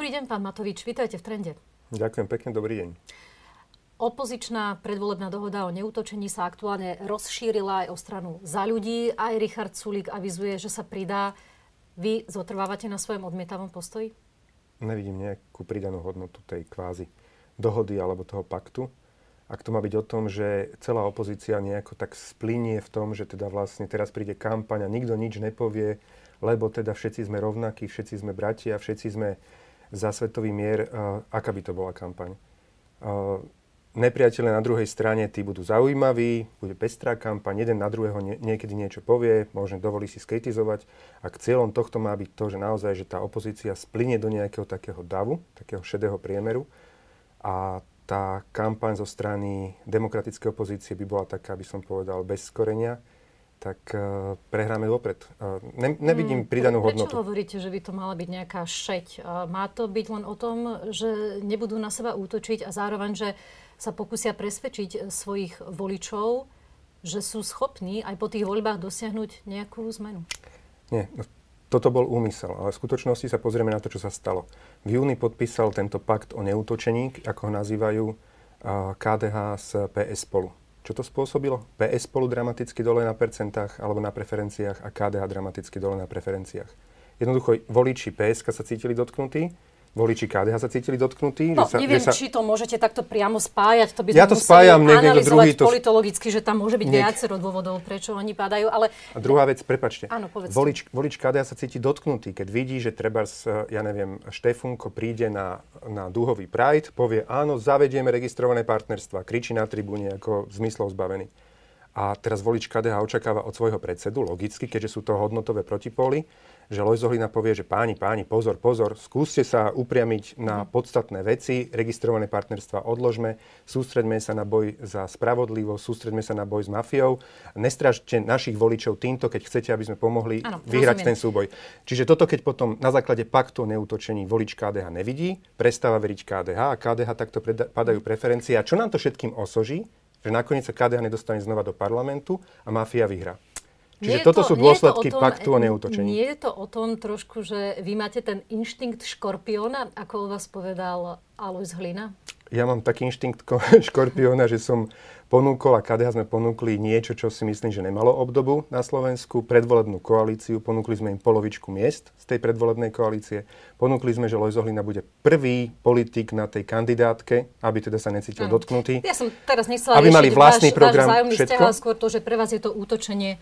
Dobrý deň, pán Matovič, vítajte v Trende. Ďakujem pekne, dobrý deň. Opozičná predvolebná dohoda o neútočení sa aktuálne rozšírila aj o stranu za ľudí. Aj Richard Sulík avizuje, že sa pridá. Vy zotrvávate na svojom odmietavom postoji? Nevidím nejakú pridanú hodnotu tej kvázi dohody alebo toho paktu. Ak to má byť o tom, že celá opozícia nejako tak splinie v tom, že teda vlastne teraz príde kampaň a nikto nič nepovie, lebo teda všetci sme rovnakí, všetci sme bratia, všetci sme za svetový mier, uh, aká by to bola kampaň. Uh, nepriateľe na druhej strane, tí budú zaujímaví, bude pestrá kampaň, jeden na druhého nie, niekedy niečo povie, možno dovolí si skritizovať. Ak cieľom tohto má byť to, že naozaj, že tá opozícia splinie do nejakého takého davu, takého šedého priemeru a tá kampaň zo strany demokratickej opozície by bola taká, by som povedal, bez skorenia, tak uh, prehráme vopred. Uh, ne, nevidím hmm, pridanú prečo hodnotu. Prečo hovoríte, že by to mala byť nejaká šeť? Uh, má to byť len o tom, že nebudú na seba útočiť a zároveň, že sa pokusia presvedčiť svojich voličov, že sú schopní aj po tých voľbách dosiahnuť nejakú zmenu? Nie, no, toto bol úmysel, ale v skutočnosti sa pozrieme na to, čo sa stalo. V júni podpísal tento pakt o neútočení, ako ho nazývajú KDH s PS spolu. Čo to spôsobilo? PS spolu dramaticky dole na percentách alebo na preferenciách a KDH dramaticky dole na preferenciách. Jednoducho voliči PSK sa cítili dotknutí, voliči KDH sa cítili dotknutí. No, že sa, neviem, že sa... či to môžete takto priamo spájať. To by ja to spájam, neviem, to druhý to... politologicky, že tam môže byť Niek... viacero dôvodov, prečo oni padajú. Ale... A druhá vec, prepačte. Áno, povedzte. Volič, volič KDH sa cíti dotknutý, keď vidí, že treba, ja neviem, Štefunko príde na, na dúhový Pride, povie, áno, zavedieme registrované partnerstva, kričí na tribúne ako zmyslov zbavený. A teraz volič KDH očakáva od svojho predsedu, logicky, keďže sú to hodnotové protipóly, že Lojzo Hlina povie, že páni, páni, pozor, pozor, skúste sa upriamiť na podstatné veci, registrované partnerstva odložme, sústredme sa na boj za spravodlivosť, sústredme sa na boj s mafiou, nestražte našich voličov týmto, keď chcete, aby sme pomohli ano, vyhrať rozumiem. ten súboj. Čiže toto, keď potom na základe paktu o neútočení volič KDH nevidí, prestáva veriť KDH a KDH takto padajú preferencie. A čo nám to všetkým osoží? Že nakoniec sa KDH nedostane znova do parlamentu a mafia vyhrá. Čiže toto to, sú dôsledky tom, paktu o neútočení. Nie je to o tom trošku, že vy máte ten inštinkt škorpióna, ako o vás povedal Alois Hlina? Ja mám taký inštinkt škorpióna, že som ponúkol a KDH sme ponúkli niečo, čo si myslím, že nemalo obdobu na Slovensku, predvolebnú koalíciu. Ponúkli sme im polovičku miest z tej predvolebnej koalície. Ponúkli sme, že Lojzo Hlina bude prvý politik na tej kandidátke, aby teda sa necítil mm. dotknutý. Ja som teraz nechcela aby mali vlastný váš, program, váš všetko. Vzťah, skôr to, že pre vás je to útočenie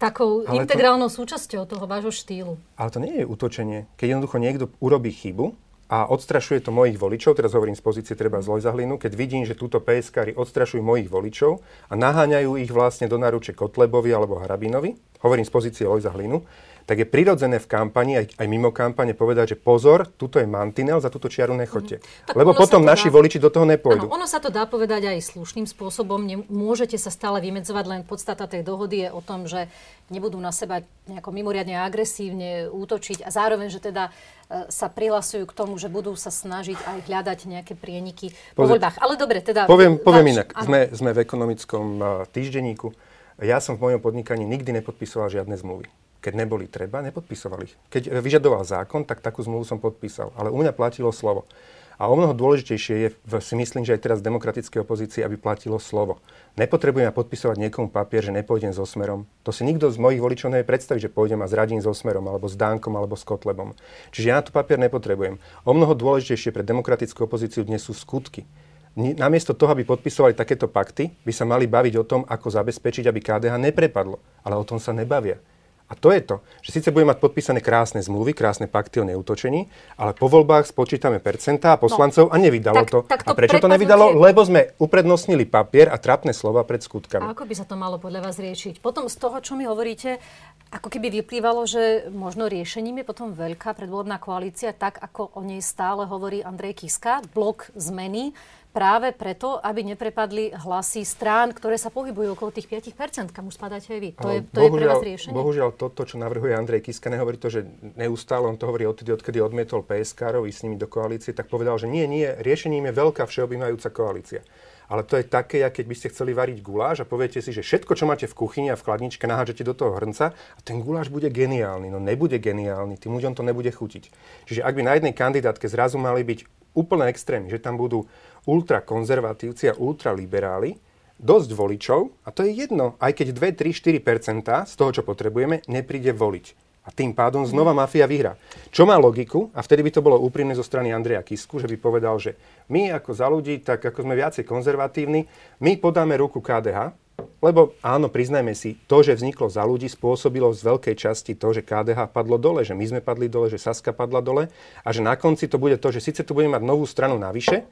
takou ale integrálnou to, súčasťou toho vášho štýlu. Ale to nie je útočenie. Keď jednoducho niekto urobí chybu a odstrašuje to mojich voličov, teraz hovorím z pozície treba z Lojzahlinu, keď vidím, že túto PSK odstrašujú mojich voličov a naháňajú ich vlastne do náruče Kotlebovi alebo Harabinovi, hovorím z pozície Lojzahlinu, tak je prirodzené v kampani, aj, aj mimo kampane povedať, že pozor, tuto je mantinel, za túto čiaru nechoďte. Mm. Lebo potom naši dá... voliči do toho nepôjdu. Áno, ono sa to dá povedať aj slušným spôsobom. Môžete sa stále vymedzovať, len podstata tej dohody je o tom, že nebudú na seba nejako mimoriadne agresívne útočiť a zároveň, že teda e, sa prihlasujú k tomu, že budú sa snažiť aj hľadať nejaké prieniky po voľbách. Ale dobre, teda... Poviem, poviem inak. Sme, sme v ekonomickom uh, týždenníku. Ja som v mojom podnikaní nikdy nepodpisoval žiadne zmluvy. Keď neboli treba, nepodpisovali. Keď vyžadoval zákon, tak takú zmluvu som podpísal. Ale u mňa platilo slovo. A o mnoho dôležitejšie je, si myslím, že aj teraz v demokratickej opozícii, aby platilo slovo. Nepotrebujem podpisovať niekomu papier, že nepôjdem so smerom. To si nikto z mojich voličov nevie predstaviť, že pôjdem a zradím so smerom, alebo s Dánkom, alebo s Kotlebom. Čiže ja na to papier nepotrebujem. O mnoho dôležitejšie pre demokratickú opozíciu dnes sú skutky. Namiesto toho, aby podpisovali takéto pakty, by sa mali baviť o tom, ako zabezpečiť, aby KDH neprepadlo. Ale o tom sa nebavia. A to je to, že síce budeme mať podpísané krásne zmluvy, krásne pakty o neútočení, ale po voľbách spočítame percentá poslancov no, a nevydalo tak, to. Tak to. A prečo to nevydalo? Lebo sme uprednostnili papier a trapné slova pred skutkami. A ako by sa to malo podľa vás riešiť? Potom z toho, čo mi hovoríte, ako keby vyplývalo, že možno riešením je potom veľká predvolebná koalícia, tak ako o nej stále hovorí Andrej Kiska, blok zmeny, práve preto, aby neprepadli hlasy strán, ktoré sa pohybujú okolo tých 5%, kam už spadáte aj vy. To, je, to je pre vás riešenie? Bohužiaľ, toto, čo navrhuje Andrej Kiska, nehovorí to, že neustále, on to hovorí odtedy, odkedy odmietol PSK-rov s nimi do koalície, tak povedal, že nie, nie, riešením je veľká všeobjímajúca koalícia. ale to je také, keď by ste chceli variť guláš a poviete si, že všetko, čo máte v kuchyni a v chladničke, nahážete do toho hrnca a ten guláš bude geniálny. No nebude geniálny, tým ľuďom to nebude chutiť. Čiže ak by na jednej kandidátke zrazu mali byť úplne extrémni, že tam budú ultrakonzervatívci a ultraliberáli, dosť voličov, a to je jedno, aj keď 2, 3, 4% z toho, čo potrebujeme, nepríde voliť. A tým pádom znova mafia vyhrá. Čo má logiku, a vtedy by to bolo úprimné zo strany Andreja Kisku, že by povedal, že my ako za ľudí, tak ako sme viacej konzervatívni, my podáme ruku KDH, lebo áno, priznajme si, to, že vzniklo za ľudí, spôsobilo z veľkej časti to, že KDH padlo dole, že my sme padli dole, že Saska padla dole a že na konci to bude to, že síce tu budeme mať novú stranu navyše,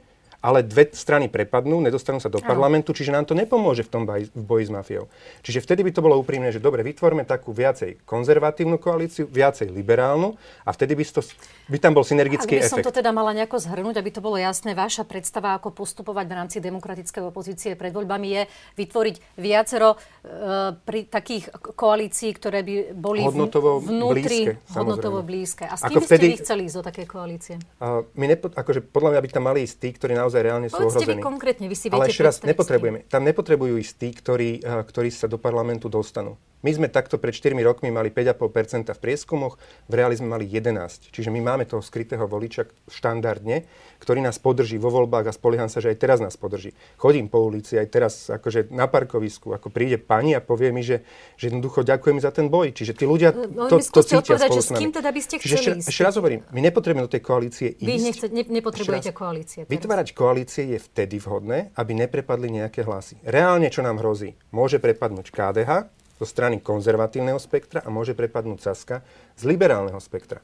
ale dve strany prepadnú, nedostanú sa do parlamentu, čiže nám to nepomôže v tom boji, v boji s mafiou. Čiže vtedy by to bolo úprimné, že dobre, vytvorme takú viacej konzervatívnu koalíciu, viacej liberálnu a vtedy by, to, by tam bol synergický Aby efekt. som to teda mala nejako zhrnúť, aby to bolo jasné, vaša predstava, ako postupovať v rámci demokratickej opozície pred voľbami je vytvoriť viacero uh, pri takých koalícií, ktoré by boli hodnotovo vnútri blízke, hodnotovo blízke. A s kým by vtedy... ste vy chceli ísť do také koalície? Uh, my nepo, akože podľa mňa by tam mali ísť tí, ktorí naozaj naozaj reálne sú Povedzte ohrození. vy konkrétne, vy si viete Ale ešte raz, nepotrebujeme. Tam nepotrebujú ísť tí, ktorí, eh, ktorí sa do parlamentu dostanú. My sme takto pred 4 rokmi mali 5,5% v prieskumoch, v reáli sme mali 11. Čiže my máme toho skrytého voliča štandardne, ktorý nás podrží vo voľbách a spolieham sa, že aj teraz nás podrží. Chodím po ulici, aj teraz akože na parkovisku, ako príde pani a povie mi, že, že jednoducho ďakujem za ten boj. Čiže tí ľudia no, to, to cítia spolu s kým teda by ste chceli Čiže ešte, ešte raz hovorím, my nepotrebujeme do tej koalície ísť. Vy nechce, ne, nepotrebujete koalície. Teraz. Vytvárať koalície je vtedy vhodné, aby neprepadli nejaké hlasy. Reálne, čo nám hrozí, môže prepadnúť KDH, zo strany konzervatívneho spektra a môže prepadnúť Saska z liberálneho spektra.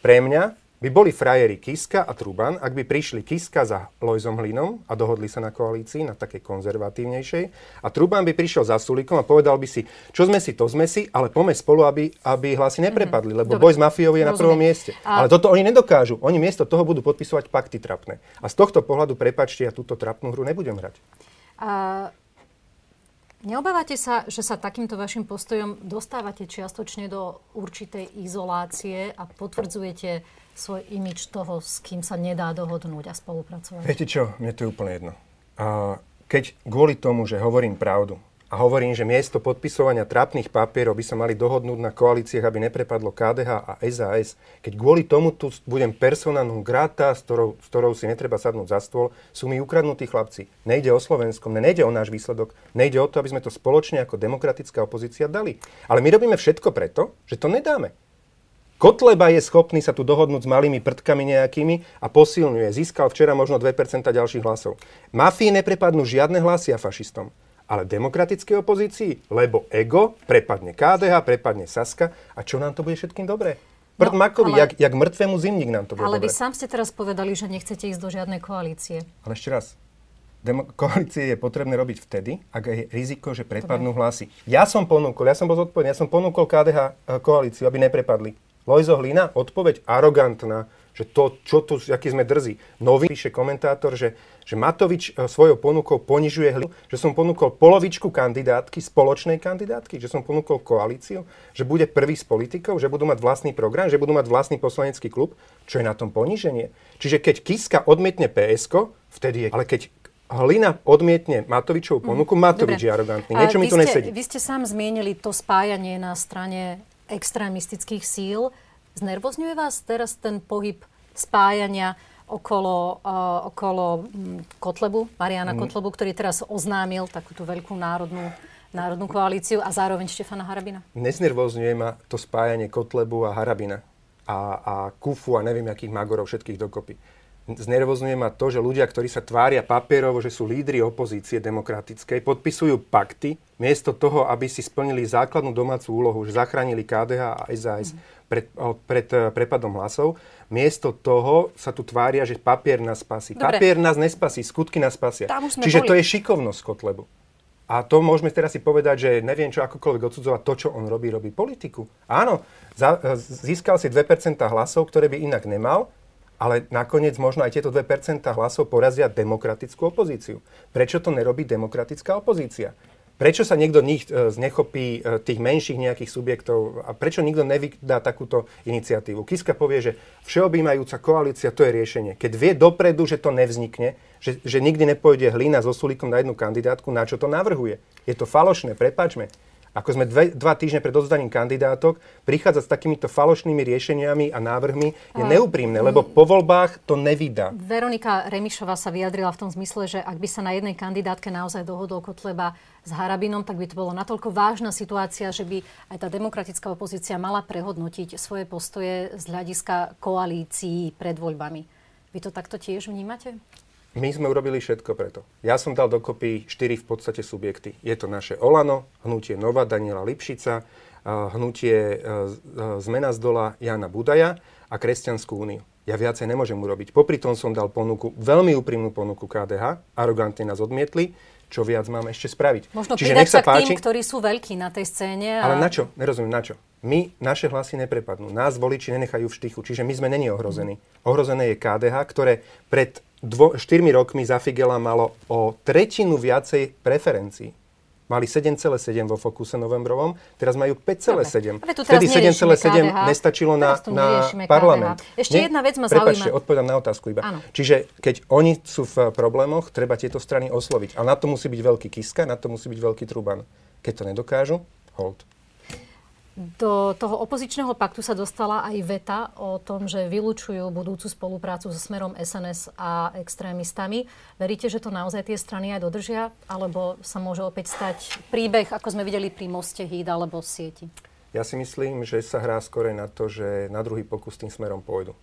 Pre mňa by boli frajeri Kiska a Truban, ak by prišli Kiska za Lojzom Hlinom a dohodli sa na koalícii, na takej konzervatívnejšej, a Truban by prišiel za Sulikom a povedal by si, čo sme si, to sme si, ale poďme spolu, aby, aby hlasy neprepadli, lebo Dobre. boj s mafiou je Rozumiem. na prvom mieste. A... Ale toto oni nedokážu. Oni miesto toho budú podpisovať pakty trapné. A z tohto pohľadu, prepačte, ja túto trapnú hru nebudem hrať. A Neobávate sa, že sa takýmto vašim postojom dostávate čiastočne do určitej izolácie a potvrdzujete svoj imič toho, s kým sa nedá dohodnúť a spolupracovať? Viete čo, mne to je úplne jedno. Keď kvôli tomu, že hovorím pravdu, a hovorím, že miesto podpisovania trápnych papierov by sa mali dohodnúť na koalíciách, aby neprepadlo KDH a SAS. Keď kvôli tomu tu budem personálnu grata, s ktorou, s ktorou si netreba sadnúť za stôl, sú mi ukradnutí chlapci. Nejde o Slovensko, nejde o náš výsledok, nejde o to, aby sme to spoločne ako demokratická opozícia dali. Ale my robíme všetko preto, že to nedáme. Kotleba je schopný sa tu dohodnúť s malými prdkami nejakými a posilňuje. Získal včera možno 2% ďalších hlasov. Mafii neprepadnú žiadne hlasy a fašistom ale demokratickej opozícii, lebo ego prepadne KDH, prepadne Saska a čo nám to bude všetkým dobré? Prd no, Makovi, ale, jak, jak mŕtvemu zimník nám to bude Ale dobré. vy sám ste teraz povedali, že nechcete ísť do žiadnej koalície. Ale ešte raz, Demo- koalície je potrebné robiť vtedy, ak je riziko, že prepadnú Dobre. hlasy. Ja som ponúkol, ja som bol zodpovedný, ja som ponúkol KDH e, koalíciu, aby neprepadli. Lojzo Hlina, odpoveď arogantná, že to, čo tu, aký sme drzí. Nový píše komentátor, že, že Matovič e, svojou ponukou ponižuje hli, že som ponúkol polovičku kandidátky, spoločnej kandidátky, že som ponúkol koalíciu, že bude prvý s politikou, že budú mať vlastný program, že budú mať vlastný poslanecký klub. Čo je na tom poníženie? Čiže keď Kiska odmietne PSK, vtedy je... Ale keď Hlina odmietne Matovičovú ponuku, mm, Matovič Dobre. je arogantný. Niečo mi tu nesedí. Vy ste sám zmienili to spájanie na strane extrémistických síl. Znervozňuje vás teraz ten pohyb spájania okolo, uh, okolo um, Kotlebu, Mariana mm. Kotlebu, ktorý teraz oznámil takúto veľkú národnú, národnú koalíciu a zároveň Štefana Harabina? Neznervozňuje ma to spájanie Kotlebu a Harabina a, a Kufu a neviem, akých magorov všetkých dokopy. Znervozňuje ma to, že ľudia, ktorí sa tvária papierovo, že sú lídry opozície demokratickej, podpisujú pakty, miesto toho, aby si splnili základnú domácu úlohu, že zachránili KDH a SAS pred, pred eh, prepadom hlasov. Miesto toho sa tu tvária, že papier nás spasí. Dobre. Papier nás nespasí, skutky nás spasia. Čiže boli. to je šikovnosť Kotlebu. A to môžeme teraz si povedať, že neviem čo akokoľvek odsudzovať to, čo on robí, robí politiku. Áno, za, eh, získal si 2% hlasov, ktoré by inak nemal, ale nakoniec možno aj tieto 2% hlasov porazia demokratickú opozíciu. Prečo to nerobí demokratická opozícia? Prečo sa niekto nich e, znechopí e, tých menších nejakých subjektov a prečo nikto nevydá takúto iniciatívu? Kiska povie, že všeobjímajúca koalícia to je riešenie. Keď vie dopredu, že to nevznikne, že, že nikdy nepôjde hlina so sulíkom na jednu kandidátku, na čo to navrhuje? Je to falošné, prepáčme ako sme dve, dva týždne pred odozdaním kandidátok, prichádzať s takýmito falošnými riešeniami a návrhmi je neúprimné, lebo po voľbách to nevydá. Veronika Remišová sa vyjadrila v tom zmysle, že ak by sa na jednej kandidátke naozaj dohodol Kotleba s Harabinom, tak by to bolo natoľko vážna situácia, že by aj tá demokratická opozícia mala prehodnotiť svoje postoje z hľadiska koalícií pred voľbami. Vy to takto tiež vnímate? My sme urobili všetko preto. Ja som dal dokopy štyri v podstate subjekty. Je to naše Olano, hnutie Nova Daniela Lipšica, hnutie e, e, Zmena z dola Jana Budaja a Kresťanskú úniu. Ja viacej nemôžem urobiť. Popri tom som dal ponuku, veľmi úprimnú ponuku KDH, arogantne nás odmietli, čo viac máme ešte spraviť. Možno Čiže nech sa, sa páči, tým, ktorí sú veľkí na tej scéne. A... Ale na čo? Nerozumiem, na čo? My, naše hlasy neprepadnú. Nás voliči nenechajú v štychu. Čiže my sme není ohrození. Ohrozené je KDH, ktoré pred dvo, 4 rokmi za Figela malo o tretinu viacej preferencií. Mali 7,7 vo fokuse novembrovom, teraz majú 5,7. Vtedy 7,7 nestačilo na, na parlament. KDH. Ešte Nie? jedna vec ma Prepačte, zaujíma. odpovedám na otázku iba. Áno. Čiže keď oni sú v problémoch, treba tieto strany osloviť. A na to musí byť veľký Kiska, na to musí byť veľký Truban. Keď to nedokážu, hold. Do toho opozičného paktu sa dostala aj veta o tom, že vylúčujú budúcu spoluprácu so smerom SNS a extrémistami. Veríte, že to naozaj tie strany aj dodržia? Alebo sa môže opäť stať príbeh, ako sme videli pri moste Híd alebo sieti? Ja si myslím, že sa hrá skore na to, že na druhý pokus tým smerom pôjdu.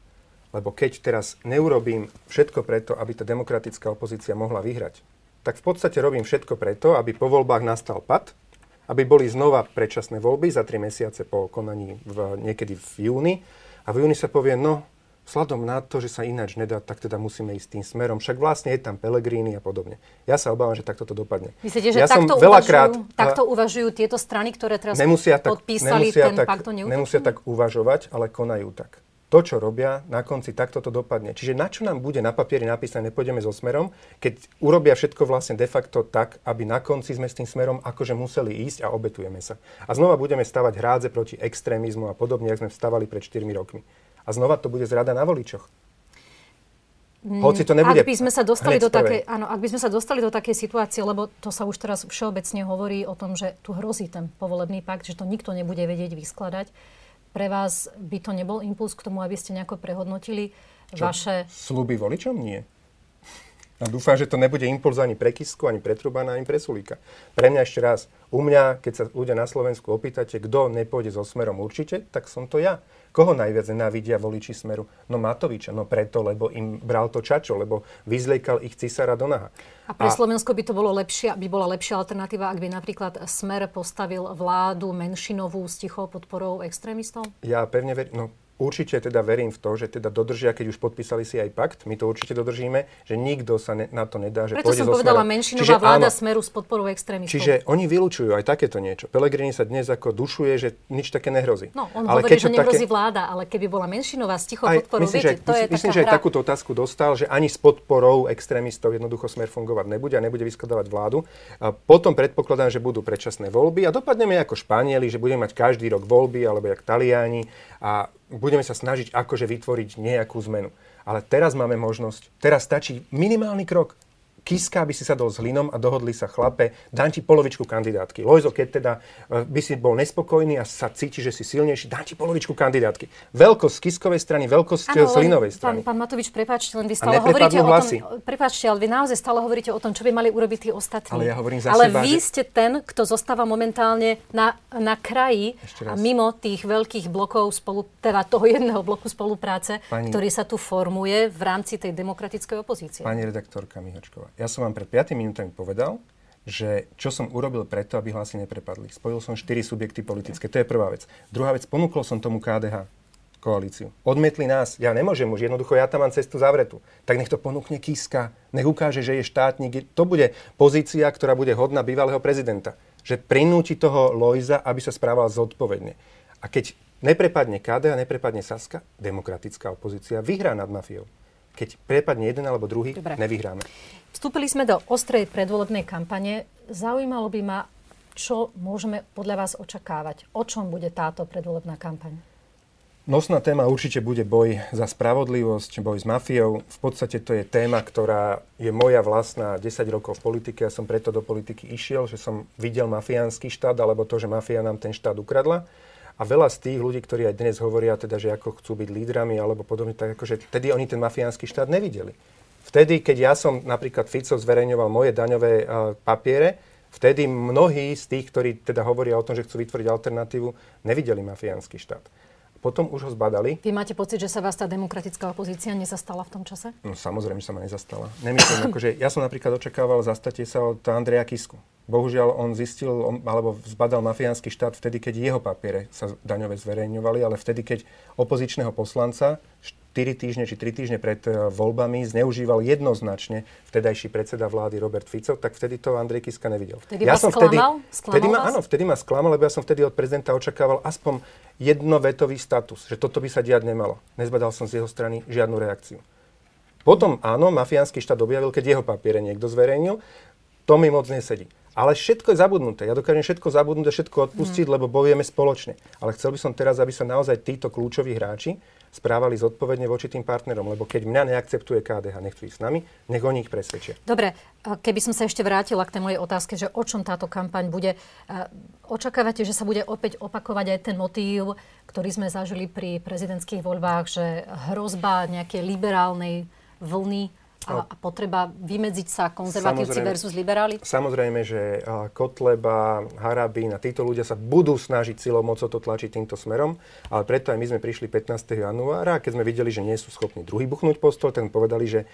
Lebo keď teraz neurobím všetko preto, aby tá demokratická opozícia mohla vyhrať, tak v podstate robím všetko preto, aby po voľbách nastal pad aby boli znova predčasné voľby za tri mesiace po konaní v, niekedy v júni. A v júni sa povie, no, vzhľadom na to, že sa ináč nedá, tak teda musíme ísť tým smerom. Však vlastne je tam Pelegrini a podobne. Ja sa obávam, že takto to dopadne. Myslíte, že ja takto, veľakrát, uvažujú, takto uvažujú tieto strany, ktoré teraz nemusia tak, podpísali nemusia ten tak, pakt o Nemusia tak uvažovať, ale konajú tak to, čo robia, na konci takto to dopadne. Čiže na čo nám bude na papieri napísané, nepôjdeme so smerom, keď urobia všetko vlastne de facto tak, aby na konci sme s tým smerom akože museli ísť a obetujeme sa. A znova budeme stavať hrádze proti extrémizmu a podobne, ako sme stavali pred 4 rokmi. A znova to bude zrada na voličoch. Mm, Hoci to nebude ak by sme sa dostali do také, áno, ak by sme sa dostali do takej situácie, lebo to sa už teraz všeobecne hovorí o tom, že tu hrozí ten povolebný pakt, že to nikto nebude vedieť vyskladať, pre vás by to nebol impuls k tomu, aby ste nejako prehodnotili Čo, vaše... Sluby voličom? Nie. A dúfam, že to nebude impuls ani pre Kisku, ani pre Trubana, ani pre Sulíka. Pre mňa ešte raz, u mňa, keď sa ľudia na Slovensku opýtate, kto nepôjde so Smerom určite, tak som to ja. Koho najviac nenávidia voliči Smeru? No Matoviča, no preto, lebo im bral to čačo, lebo vyzliekal ich cisára do naha. A pre a... Slovensko by to bolo lepšia, by bola lepšia alternatíva, ak by napríklad Smer postavil vládu menšinovú s tichou podporou extrémistov? Ja pevne verím, no Určite teda verím v to, že teda dodržia, keď už podpísali si aj pakt, my to určite dodržíme, že nikto sa ne, na to nedá, že Preto som povedala menšinová čiže, vláda áno, smeru s podporou extrémistov. Čiže oni vylúčujú aj takéto niečo. Pelegrini sa dnes ako dušuje, že nič také nehrozí. No, on ale hovorí, že nehrozí také... vláda, ale keby bola menšinová s tichou podporou, myslím, viete, že, to je Myslím, že aj takúto otázku dostal, že ani s podporou extrémistov jednoducho smer fungovať nebude a nebude vyskladávať vládu. A potom predpokladám, že budú predčasné voľby a dopadneme ako Španieli, že budeme mať každý rok voľby alebo jak Taliani a budeme sa snažiť akože vytvoriť nejakú zmenu. Ale teraz máme možnosť, teraz stačí minimálny krok. Kiska by si sadol s Hlinom a dohodli sa chlape, dám ti polovičku kandidátky. Lojzo, keď teda e, by si bol nespokojný a sa cíti, že si silnejší, dám ti polovičku kandidátky. Veľkosť z Kiskovej strany, veľkosť ano, z Hlinovej strany. Pán, pán Matovič, prepáčte, len vy stále hovoríte hlasy. o tom, prepáčte, ale vy naozaj stále hovoríte o tom, čo by mali urobiť tí ostatní. Ale ja hovorím za ale seba, vy že... ste ten, kto zostáva momentálne na, na kraji a mimo tých veľkých blokov, spolu, teda toho jedného bloku spolupráce, Pani... ktorý sa tu formuje v rámci tej demokratickej opozície. Pani redaktorka Mihočková, ja som vám pred 5 minútami povedal, že čo som urobil preto, aby hlasy neprepadli. Spojil som 4 subjekty politické. To je prvá vec. Druhá vec, ponúkol som tomu KDH koalíciu. Odmietli nás. Ja nemôžem už, jednoducho ja tam mám cestu zavretú. Tak nech to ponúkne Kiska, nech ukáže, že je štátnik. To bude pozícia, ktorá bude hodná bývalého prezidenta. Že prinúti toho Lojza, aby sa správal zodpovedne. A keď neprepadne KDH, neprepadne Saska, demokratická opozícia vyhrá nad mafiou keď prepadne jeden alebo druhý, Dobre. nevyhráme. Vstúpili sme do ostrej predvolebnej kampane. Zaujímalo by ma, čo môžeme podľa vás očakávať? O čom bude táto predvolebná kampaň? Nosná téma určite bude boj za spravodlivosť, boj s mafiou. V podstate to je téma, ktorá je moja vlastná 10 rokov v politike. Ja som preto do politiky išiel, že som videl mafiánsky štát, alebo to, že mafia nám ten štát ukradla. A veľa z tých ľudí, ktorí aj dnes hovoria, teda, že ako chcú byť lídrami alebo podobne, tak akože vtedy oni ten mafiánsky štát nevideli. Vtedy, keď ja som napríklad Fico zverejňoval moje daňové uh, papiere, vtedy mnohí z tých, ktorí teda hovoria o tom, že chcú vytvoriť alternatívu, nevideli mafiánsky štát. Potom už ho zbadali. Vy máte pocit, že sa vás tá demokratická opozícia nezastala v tom čase? No samozrejme, že sa ma nezastala. Nemyslím, akože ja som napríklad očakával zastať sa od Andreja Kisku. Bohužiaľ, on zistil, on, alebo zbadal mafiánsky štát vtedy, keď jeho papiere sa daňové zverejňovali, ale vtedy, keď opozičného poslanca 4 týždne či 3 týždne pred e, voľbami zneužíval jednoznačne vtedajší predseda vlády Robert Fico, tak vtedy to Andrej Kiska nevidel. Vtedy ja som vtedy, sklamal vtedy ma, áno, vtedy ma sklamal, lebo ja som vtedy od prezidenta očakával aspoň jednovetový status, že toto by sa diať nemalo. Nezbadal som z jeho strany žiadnu reakciu. Potom áno, mafiánsky štát objavil, keď jeho papiere niekto zverejnil. To mi moc nesedí. Ale všetko je zabudnuté. Ja dokážem všetko zabudnúť a všetko odpustiť, mm. lebo bojujeme spoločne. Ale chcel by som teraz, aby sa naozaj títo kľúčoví hráči správali zodpovedne voči tým partnerom, lebo keď mňa neakceptuje KDH, nechcú ísť s nami, nech oni ich presvedčia. Dobre, keby som sa ešte vrátila k tej mojej otázke, že o čom táto kampaň bude, očakávate, že sa bude opäť opakovať aj ten motív, ktorý sme zažili pri prezidentských voľbách, že hrozba nejakej liberálnej vlny a, a potreba vymedziť sa konzervatívci samozrejme, versus liberáli? Samozrejme, že Kotleba, Harabín a títo ľudia sa budú snažiť silou mocou to tlačiť týmto smerom, ale preto aj my sme prišli 15. januára, keď sme videli, že nie sú schopní druhý buchnúť postol, tak povedali, že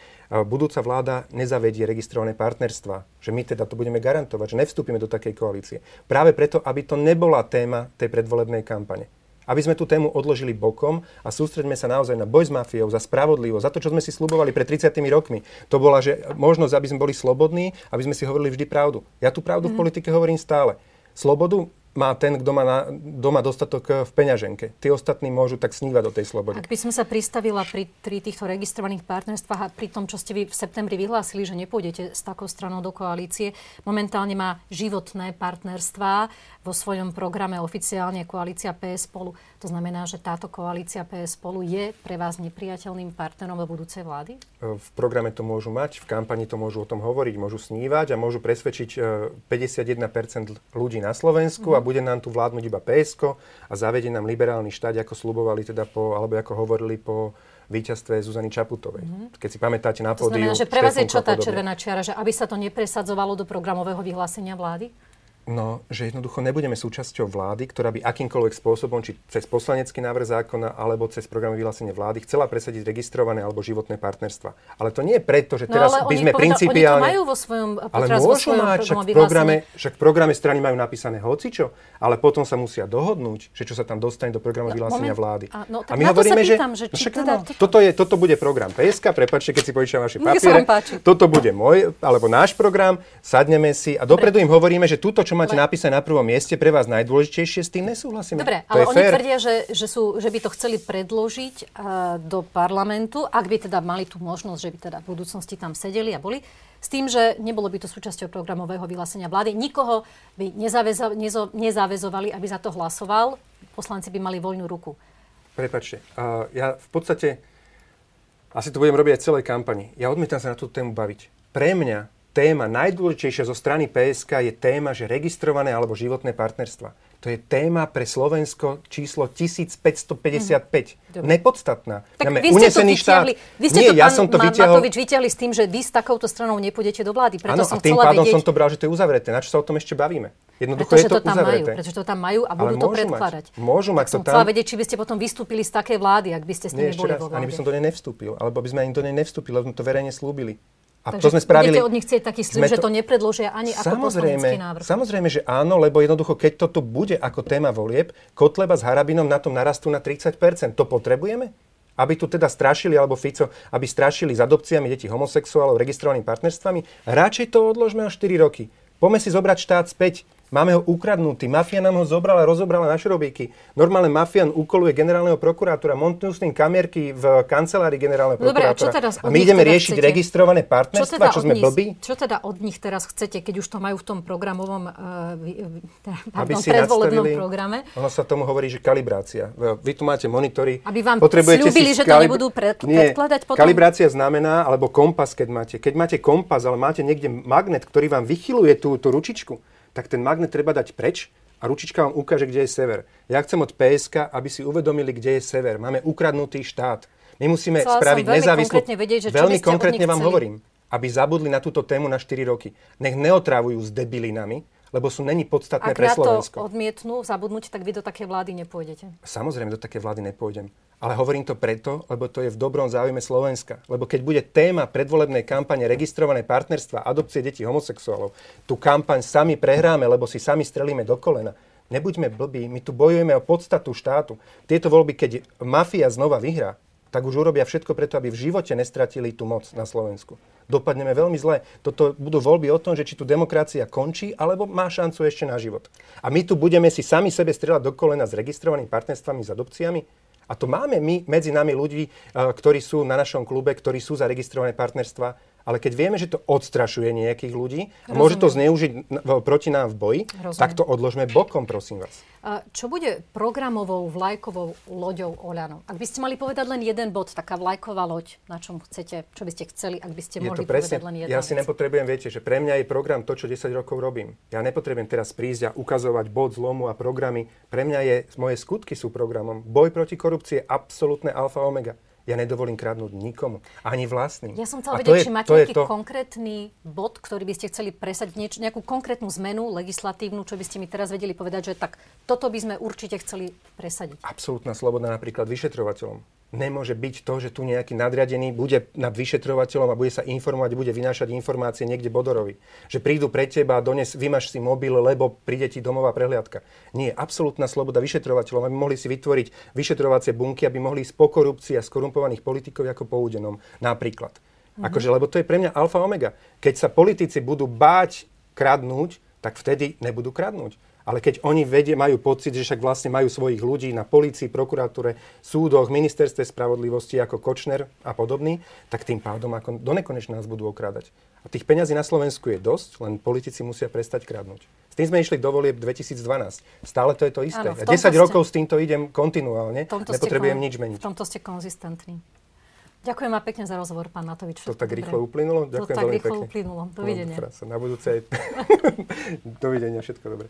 budúca vláda nezavedie registrované partnerstva, že my teda to budeme garantovať, že nevstúpime do takej koalície. Práve preto, aby to nebola téma tej predvolebnej kampane. Aby sme tú tému odložili bokom a sústredíme sa naozaj na boj s mafiou, za spravodlivosť, za to, čo sme si slubovali pred 30 rokmi. To bola že možnosť, aby sme boli slobodní, aby sme si hovorili vždy pravdu. Ja tú pravdu mm. v mhm. politike hovorím stále. Slobodu má ten, kto má na, doma dostatok eh, v peňaženke. Tí ostatní môžu tak snívať do tej slobody. Ak by som sa pristavila pri, pri týchto registrovaných partnerstvách a pri tom, čo ste vy v septembri vyhlásili, že nepôjdete s takou stranou do koalície, momentálne má životné partnerstvá vo svojom programe oficiálne koalícia PS spolu. To znamená, že táto koalícia PS spolu je pre vás nepriateľným partnerom do budúcej vlády? V programe to môžu mať, v kampani to môžu o tom hovoriť, môžu snívať a môžu presvedčiť 51% e, ľudí na Slovensku mm. A bude nám tu vládnuť iba PSK a zavedie nám liberálny štát, ako slubovali teda po, alebo ako hovorili po víťazstve Zuzany Čaputovej. Mm-hmm. Keď si pamätáte na pódiu... To znamená, že pre vás je čo tá červená čiara, že aby sa to nepresadzovalo do programového vyhlásenia vlády? No, že jednoducho nebudeme súčasťou vlády, ktorá by akýmkoľvek spôsobom, či cez poslanecký návrh zákona, alebo cez program vyhlásenie vlády, chcela presadiť registrované alebo životné partnerstva. Ale to nie je preto, že no, teraz no, by sme povedal, principiálne... Oni to majú vo svojom, ale môžu mať, však v, programe, však v programe strany majú napísané hocičo, ale potom sa musia dohodnúť, že čo sa tam dostane do programu no, vyhlásenia moment, vlády. A, no, a my hovoríme, že, pýtam, že, že teda, toto, toto, je, toto bude program PSK, prepačte, keď si požičam vaše papiere. Toto bude môj, alebo náš program, sadneme si a dopredu im hovoríme, že túto, čo máte napísané na prvom mieste, pre vás najdôležitejšie, s tým nesúhlasíme. Dobre, to ale oni fér. tvrdia, že, že, sú, že by to chceli predložiť uh, do parlamentu, ak by teda mali tú možnosť, že by teda v budúcnosti tam sedeli a boli, s tým, že nebolo by to súčasťou programového vyhlásenia vlády. Nikoho by nezavezo, nezo, nezavezovali, aby za to hlasoval. Poslanci by mali voľnú ruku. Prepačte, uh, ja v podstate asi to budem robiť aj celej kampani. Ja odmietam sa na tú tému baviť. Pre mňa téma najdôležitejšia zo strany PSK je téma, že registrované alebo životné partnerstva. To je téma pre Slovensko číslo 1555. Mm. Nepodstatná. Tak Máme vy ste to vyťahli. Vy ste Nie, to, ja som to vyťahol... Matovič, vyťahli s tým, že vy s takouto stranou nepôjdete do vlády. Preto ano, som a tým pádom vedieť... som to bral, že to je uzavreté. Na čo sa o tom ešte bavíme? Jednoducho pretože je to, to tam uzavreté. majú, pretože to tam majú a budú to predkladať. Mať. Môžu mať to tam. chcela vedieť, či by ste potom vystúpili z takej vlády, ak by ste s nimi Nie, boli raz, ani by som do nej nevstúpil, alebo by sme ani do nej nevstúpili, lebo sme to verejne slúbili. A Takže to sme spravili. Od nich chcieť taký slib, to... že to nepredložia ani ako poslanecký návrh. Samozrejme, že áno, lebo jednoducho, keď toto bude ako téma volieb, Kotleba s Harabinom na tom narastú na 30%. To potrebujeme? Aby tu teda strašili, alebo Fico, aby strašili s adopciami detí homosexuálov, registrovanými partnerstvami? Radšej to odložme o 4 roky. Poďme si zobrať štát späť. Máme ho ukradnutý. Mafia nám ho zobrala, rozobrala na šrobíky. Normálne mafian ukoluje generálneho prokurátora, montujú s tým kamierky v kancelárii generálneho Dobre, a čo prokurátora. teraz a my ideme teda riešiť chcete? registrované Čo partnerstva, teda, čo, sme nich, blbí? čo teda od nich teraz chcete, keď už to majú v tom programovom, vy- teda, Aby pardon, predvolebnom programe? ono sa tomu hovorí, že kalibrácia. Vy tu máte monitory. Aby vám potrebujete sľúbili, si že to nebudú pred- Nie, predkladať potom? Kalibrácia znamená, alebo kompas, keď máte. Keď máte kompas, ale máte niekde magnet, ktorý vám vychyluje tú, tú ručičku, tak ten magnet treba dať preč a ručička vám ukáže, kde je sever. Ja chcem od PSK, aby si uvedomili, kde je sever. Máme ukradnutý štát. My musíme Chcela spraviť veľmi nezávislú... konkrétne vedieť, že veľmi konkrétne vám chceli. hovorím, aby zabudli na túto tému na 4 roky. Nech neotrávujú s debilinami, lebo sú není podstatné Ak pre na to Slovensko. odmietnú zabudnúť, tak vy do také vlády nepôjdete. Samozrejme, do také vlády nepôjdem. Ale hovorím to preto, lebo to je v dobrom záujme Slovenska. Lebo keď bude téma predvolebnej kampane registrované partnerstva, adopcie detí homosexuálov, tú kampaň sami prehráme, lebo si sami strelíme do kolena. Nebuďme blbí, my tu bojujeme o podstatu štátu. Tieto voľby, keď mafia znova vyhrá, tak už urobia všetko preto, aby v živote nestratili tú moc na Slovensku. Dopadneme veľmi zle. Toto budú voľby o tom, že či tu demokracia končí, alebo má šancu ešte na život. A my tu budeme si sami sebe strieľať do kolena s registrovanými partnerstvami, s adopciami. A to máme my medzi nami ľudí, eh, ktorí sú na našom klube, ktorí sú za registrované partnerstva. Ale keď vieme, že to odstrašuje nejakých ľudí a môže to zneužiť proti nám v boji, Rozumiem. tak to odložme bokom, prosím vás. Čo bude programovou vlajkovou loďou Oľano? Ak by ste mali povedať len jeden bod, taká vlajková loď, na čom chcete, čo by ste chceli, ak by ste Je mohli presne, povedať len jednu ja si vec. nepotrebujem, viete, že pre mňa je program to, čo 10 rokov robím. Ja nepotrebujem teraz prísť a ukazovať bod zlomu a programy. Pre mňa je, moje skutky sú programom. Boj proti korupcii je absolútne alfa omega. Ja nedovolím kradnúť nikomu, ani vlastným. Ja som chcela to vedieť, je- či máte to nejaký to. konkrétny bod, ktorý by ste chceli presať, nieč, nejakú konkrétnu zmenu legislatívnu, čo by ste mi teraz vedeli povedať, že tak toto by sme určite chceli presadiť. Absolútna sloboda napríklad vyšetrovateľom. Nemôže byť to, že tu nejaký nadriadený bude nad vyšetrovateľom a bude sa informovať, bude vynášať informácie niekde Bodorovi. Že prídu pre teba a dones, vymaš si mobil, lebo príde ti domová prehliadka. Nie, absolútna sloboda vyšetrovateľom, aby mohli si vytvoriť vyšetrovacie bunky, aby mohli ísť po korupcii a skorumpovaných politikov ako po údenom. Napríklad. Akože, lebo to je pre mňa alfa omega. Keď sa politici budú báť kradnúť, tak vtedy nebudú kradnúť. Ale keď oni vedie, majú pocit, že však vlastne majú svojich ľudí na polícii, prokuratúre, súdoch, ministerstve spravodlivosti ako Kočner a podobný, tak tým pádom ako do nekonečna nás budú okrádať. A tých peňazí na Slovensku je dosť, len politici musia prestať kradnúť. S tým sme išli do volieb 2012. Stále to je to isté. Áno, ja tomto 10 ste- rokov s týmto idem kontinuálne. Nepotrebujem kon- nič meniť. V tomto ste konzistentní. Ďakujem vám pekne za rozhovor, pán Matovič. To tak dobré. rýchlo uplynulo? To Ďakujem tak veľmi rýchlo pekne. uplynulo. Dovidenia. Na budúce. Dovidenia, všetko dobré.